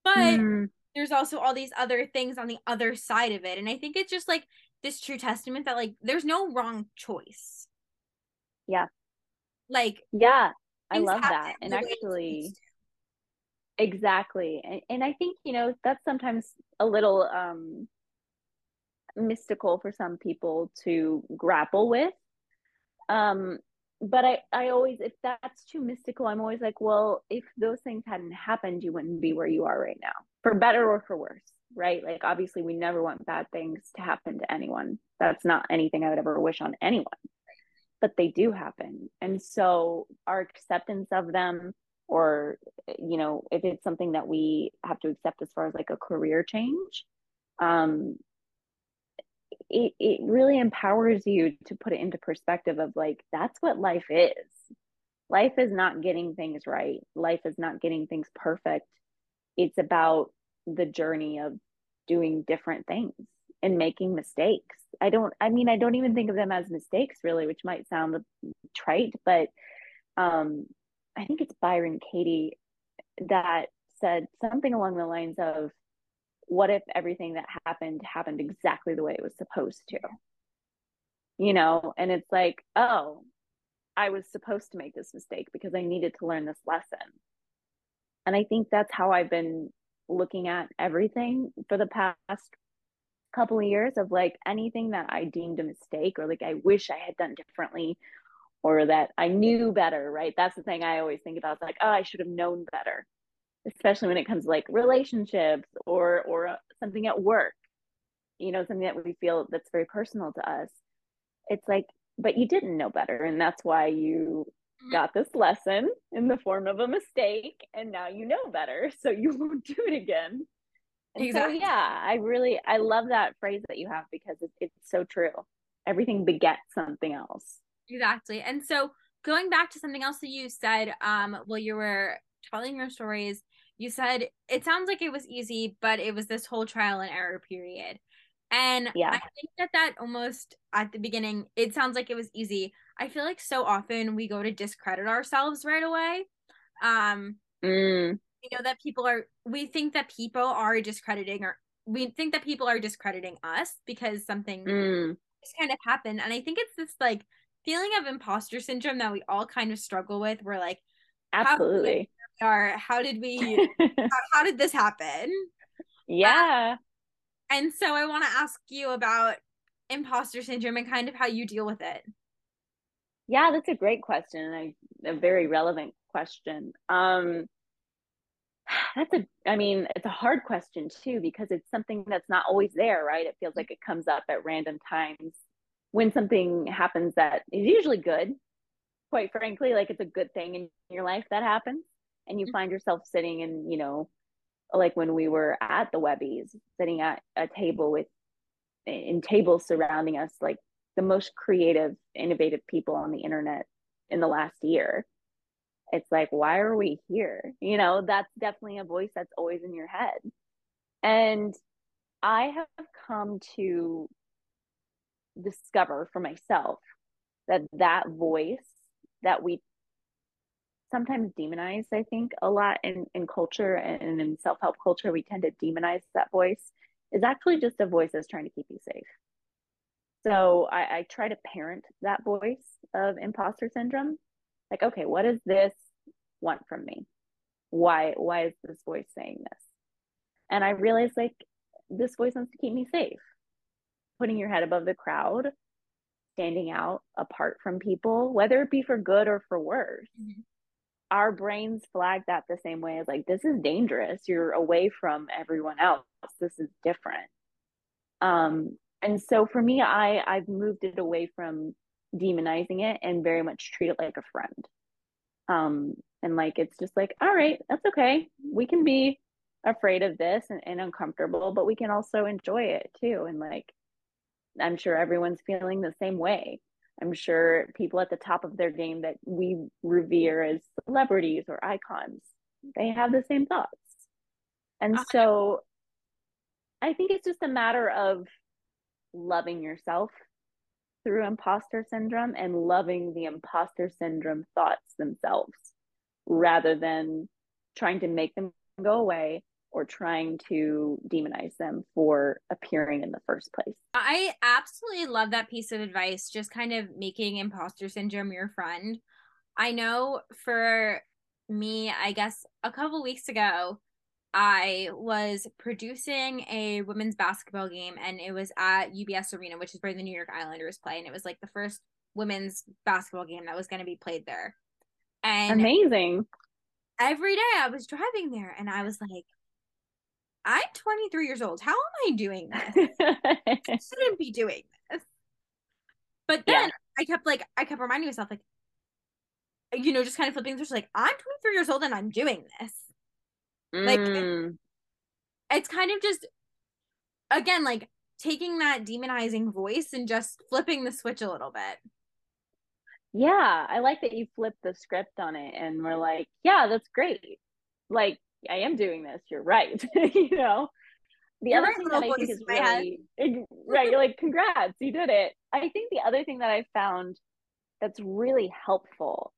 But mm. there's also all these other things on the other side of it. And I think it's just like this true testament that, like, there's no wrong choice. Yeah. Like, yeah, I love that. And actually, exactly. And, and I think, you know, that's sometimes a little um, mystical for some people to grapple with. Um, but I, I always, if that's too mystical, I'm always like, well, if those things hadn't happened, you wouldn't be where you are right now, for better or for worse, right? Like, obviously, we never want bad things to happen to anyone. That's not anything I would ever wish on anyone, but they do happen. And so, our acceptance of them, or, you know, if it's something that we have to accept as far as like a career change, um, it, it really empowers you to put it into perspective of like that's what life is. Life is not getting things right. Life is not getting things perfect. It's about the journey of doing different things and making mistakes. I don't i mean i don't even think of them as mistakes really which might sound trite but um i think it's byron katie that said something along the lines of what if everything that happened happened exactly the way it was supposed to? You know, and it's like, oh, I was supposed to make this mistake because I needed to learn this lesson. And I think that's how I've been looking at everything for the past couple of years of like anything that I deemed a mistake or like I wish I had done differently or that I knew better, right? That's the thing I always think about. It's like, oh, I should have known better especially when it comes to like relationships or or something at work you know something that we feel that's very personal to us it's like but you didn't know better and that's why you mm-hmm. got this lesson in the form of a mistake and now you know better so you won't do it again and exactly. so yeah i really i love that phrase that you have because it, it's so true everything begets something else exactly and so going back to something else that you said um while you were telling your stories you said it sounds like it was easy, but it was this whole trial and error period. And yeah. I think that that almost at the beginning, it sounds like it was easy. I feel like so often we go to discredit ourselves right away. Um, mm. you know that people are. We think that people are discrediting, or we think that people are discrediting us because something mm. just kind of happened. And I think it's this like feeling of imposter syndrome that we all kind of struggle with. We're like, absolutely are how did we how, how, did this happen? Yeah. Uh, and so i want to ask you about imposter syndrome and kind of how you deal with it. Yeah that's a great question and a, a very relevant question. Um that's a i mean it's a hard question too because it's something that's not always there right? It feels like it comes up at random times when something happens that is usually good quite frankly like it's a good thing in your life that happens and you mm-hmm. find yourself sitting in you know like when we were at the webbies sitting at a table with in tables surrounding us like the most creative innovative people on the internet in the last year. It's like why are we here? You know that's definitely a voice that's always in your head. And i have come to discover for myself that that voice that we sometimes demonized i think a lot in, in culture and in self-help culture we tend to demonize that voice. Is actually just a voice that's trying to keep you safe. So I, I try to parent that voice of imposter syndrome. Like okay what does this want from me? Why why is this voice saying this? And i realized like this voice wants to keep me safe. Putting your head above the crowd standing out apart from people whether it be for good or for worse. Mm-hmm our brains flag that the same way as like this is dangerous. You're away from everyone else. This is different. Um and so for me i i've moved it away from demonizing it and very much treat it like a friend. Um and like it's just like all right that's okay. We can be afraid of this and, and uncomfortable but we can also enjoy it too. And like i'm sure everyone's feeling the same way I'm sure people at the top of their game that we revere as celebrities or icons, they have the same thoughts. And uh-huh. so I think it's just a matter of loving yourself through imposter syndrome and loving the imposter syndrome thoughts themselves rather than trying to make them go away or trying to demonize them for appearing in the first place. I absolutely love that piece of advice, just kind of making imposter syndrome your friend. I know for me, I guess a couple weeks ago, I was producing a women's basketball game and it was at UBS Arena, which is where the New York Islanders play. And it was like the first women's basketball game that was going to be played there. And amazing. Every day I was driving there and I was like, I'm 23 years old. How am I doing this? I shouldn't be doing this. But then yeah. I kept like, I kept reminding myself, like, you know, just kind of flipping through, like, I'm 23 years old and I'm doing this. Mm. Like, it's kind of just, again, like taking that demonizing voice and just flipping the switch a little bit. Yeah, I like that you flipped the script on it and we're like, yeah, that's great. Like, I am doing this. You're right. you know, the You're other thing that I think is really right. You're like, congrats, you did it. I think the other thing that I found that's really helpful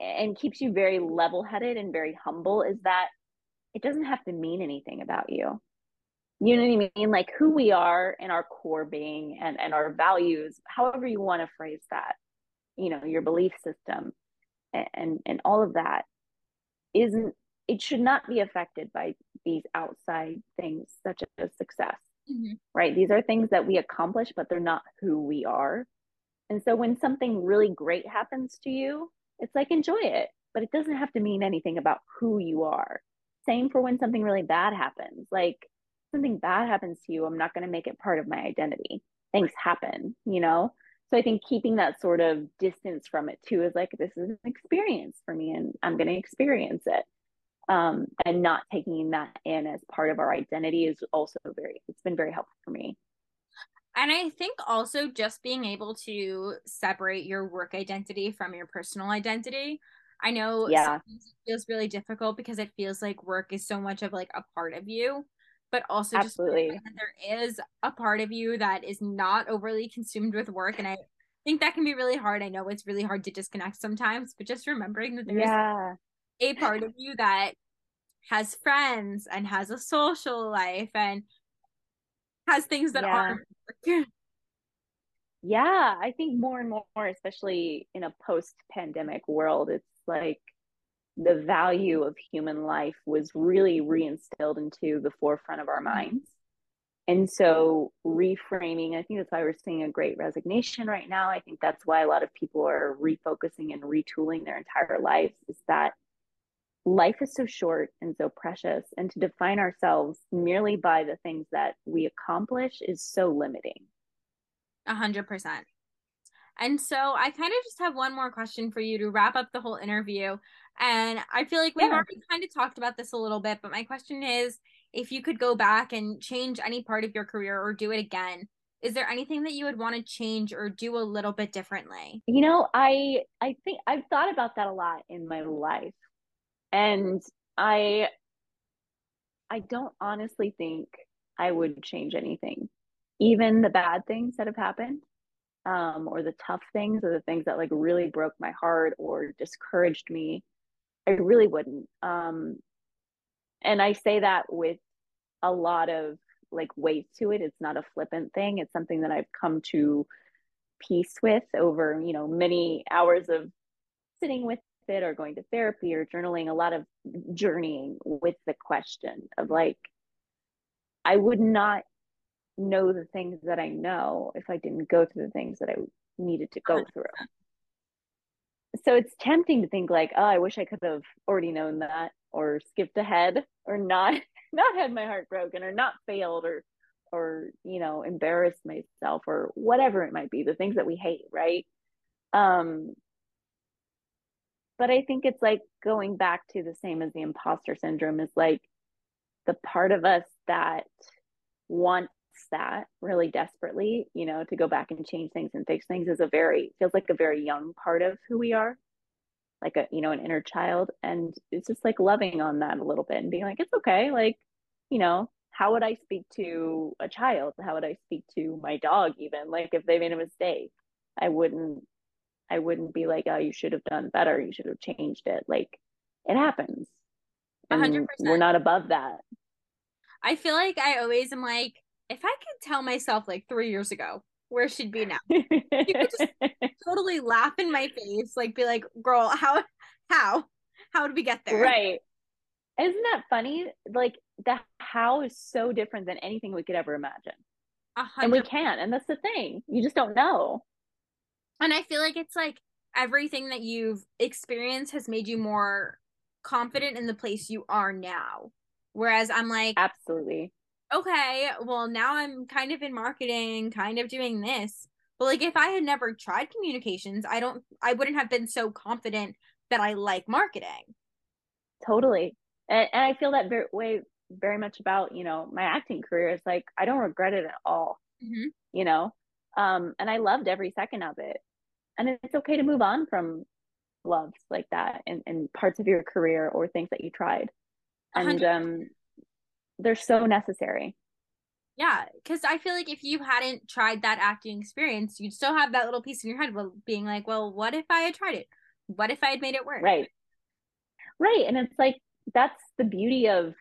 and keeps you very level headed and very humble is that it doesn't have to mean anything about you. You know what I mean? Like who we are and our core being and, and our values, however you want to phrase that, you know, your belief system and, and, and all of that isn't, it should not be affected by these outside things such as success, mm-hmm. right? These are things that we accomplish, but they're not who we are. And so when something really great happens to you, it's like enjoy it, but it doesn't have to mean anything about who you are. Same for when something really bad happens. Like something bad happens to you, I'm not going to make it part of my identity. Things happen, you know? So I think keeping that sort of distance from it too is like, this is an experience for me and I'm going to experience it. Um, and not taking that in as part of our identity is also very, it's been very helpful for me. And I think also just being able to separate your work identity from your personal identity. I know yeah. it feels really difficult because it feels like work is so much of like a part of you, but also Absolutely. just there is a part of you that is not overly consumed with work. And I think that can be really hard. I know it's really hard to disconnect sometimes, but just remembering that there's yeah. A part of you that has friends and has a social life and has things that yeah. aren't yeah i think more and more especially in a post-pandemic world it's like the value of human life was really reinstilled into the forefront of our mm-hmm. minds and so reframing i think that's why we're seeing a great resignation right now i think that's why a lot of people are refocusing and retooling their entire lives is that life is so short and so precious and to define ourselves merely by the things that we accomplish is so limiting. A hundred percent. And so i kind of just have one more question for you to wrap up the whole interview. And i feel like we've yeah. already kind of talked about this a little bit but my question is if you could go back and change any part of your career or do it again is there anything that you would want to change or do a little bit differently? You know i i think i've thought about that a lot in my life and i i don't honestly think i would change anything. Even the bad things that have happened um, or the tough things or the things that like really broke my heart or discouraged me i really wouldn't. Um, and i say that with a lot of like weight to it. It's not a flippant thing. It's something that i've come to peace with over you know many hours of sitting with it or going to therapy or journaling, a lot of journeying with the question of like, I would not know the things that I know if I didn't go through the things that I needed to go through. So it's tempting to think like, oh, I wish I could have already known that or skipped ahead or not not had my heart broken or not failed or or you know embarrassed myself or whatever it might be the things that we hate right um but I think it's like going back to the same as the imposter syndrome is like the part of us that wants that really desperately, you know, to go back and change things and fix things is a very feels like a very young part of who we are. Like a, you know, an inner child. And it's just like loving on that a little bit and being like, it's okay. Like, you know, how would I speak to a child? How would I speak to my dog even? Like if they made a mistake, I wouldn't I wouldn't be like, oh, you should have done better. You should have changed it. Like it happens. And 100%. We're not above that. I feel like I always am like, if I could tell myself like three years ago, where she'd be now. you could just totally laugh in my face, like be like, "Girl, how, how, how did we get there?" Right. Isn't that funny? Like the how is so different than anything we could ever imagine. And we can't, and that's the thing. You just don't know. And I feel like it's like everything that you've experienced has made you more confident in the place you are now. Whereas I'm like, absolutely. Okay, well, now I'm kind of in marketing, kind of doing this. But like, if I had never tried communications, I don't, I wouldn't have been so confident that I like marketing. Totally. And, and I feel that very way very much about, you know, my acting career. It's like, I don't regret it at all, mm-hmm. you know? Um, and I loved every second of it. And it's okay to move on from loves like that and, and parts of your career or things that you tried. And 100. um, they're so necessary. Yeah, because I feel like if you hadn't tried that acting experience, you'd still have that little piece in your head of being like, well, what if I had tried it? What if I had made it work? Right. Right. And it's like, that's the beauty of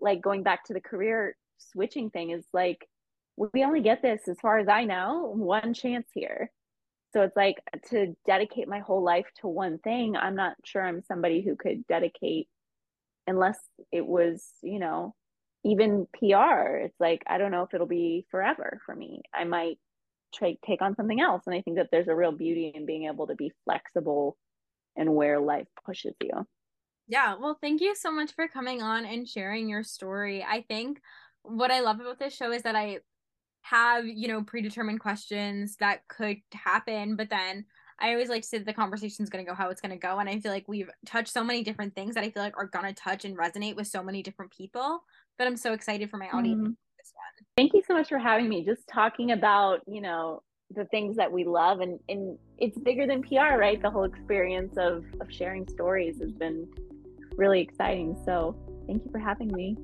like going back to the career switching thing is like, we only get this, as far as I know, one chance here. So it's like to dedicate my whole life to one thing, I'm not sure I'm somebody who could dedicate unless it was, you know, even PR. It's like, I don't know if it'll be forever for me. I might try, take on something else. And I think that there's a real beauty in being able to be flexible and where life pushes you. Yeah. Well, thank you so much for coming on and sharing your story. I think what I love about this show is that I have, you know, predetermined questions that could happen, but then I always like to say that the conversation is going to go how it's going to go. And I feel like we've touched so many different things that I feel like are going to touch and resonate with so many different people. But I'm so excited for my audience. Mm. Thank you so much for having me. Just talking about, you know, the things that we love and, and it's bigger than PR, right? The whole experience of, of sharing stories has been really exciting. So thank you for having me.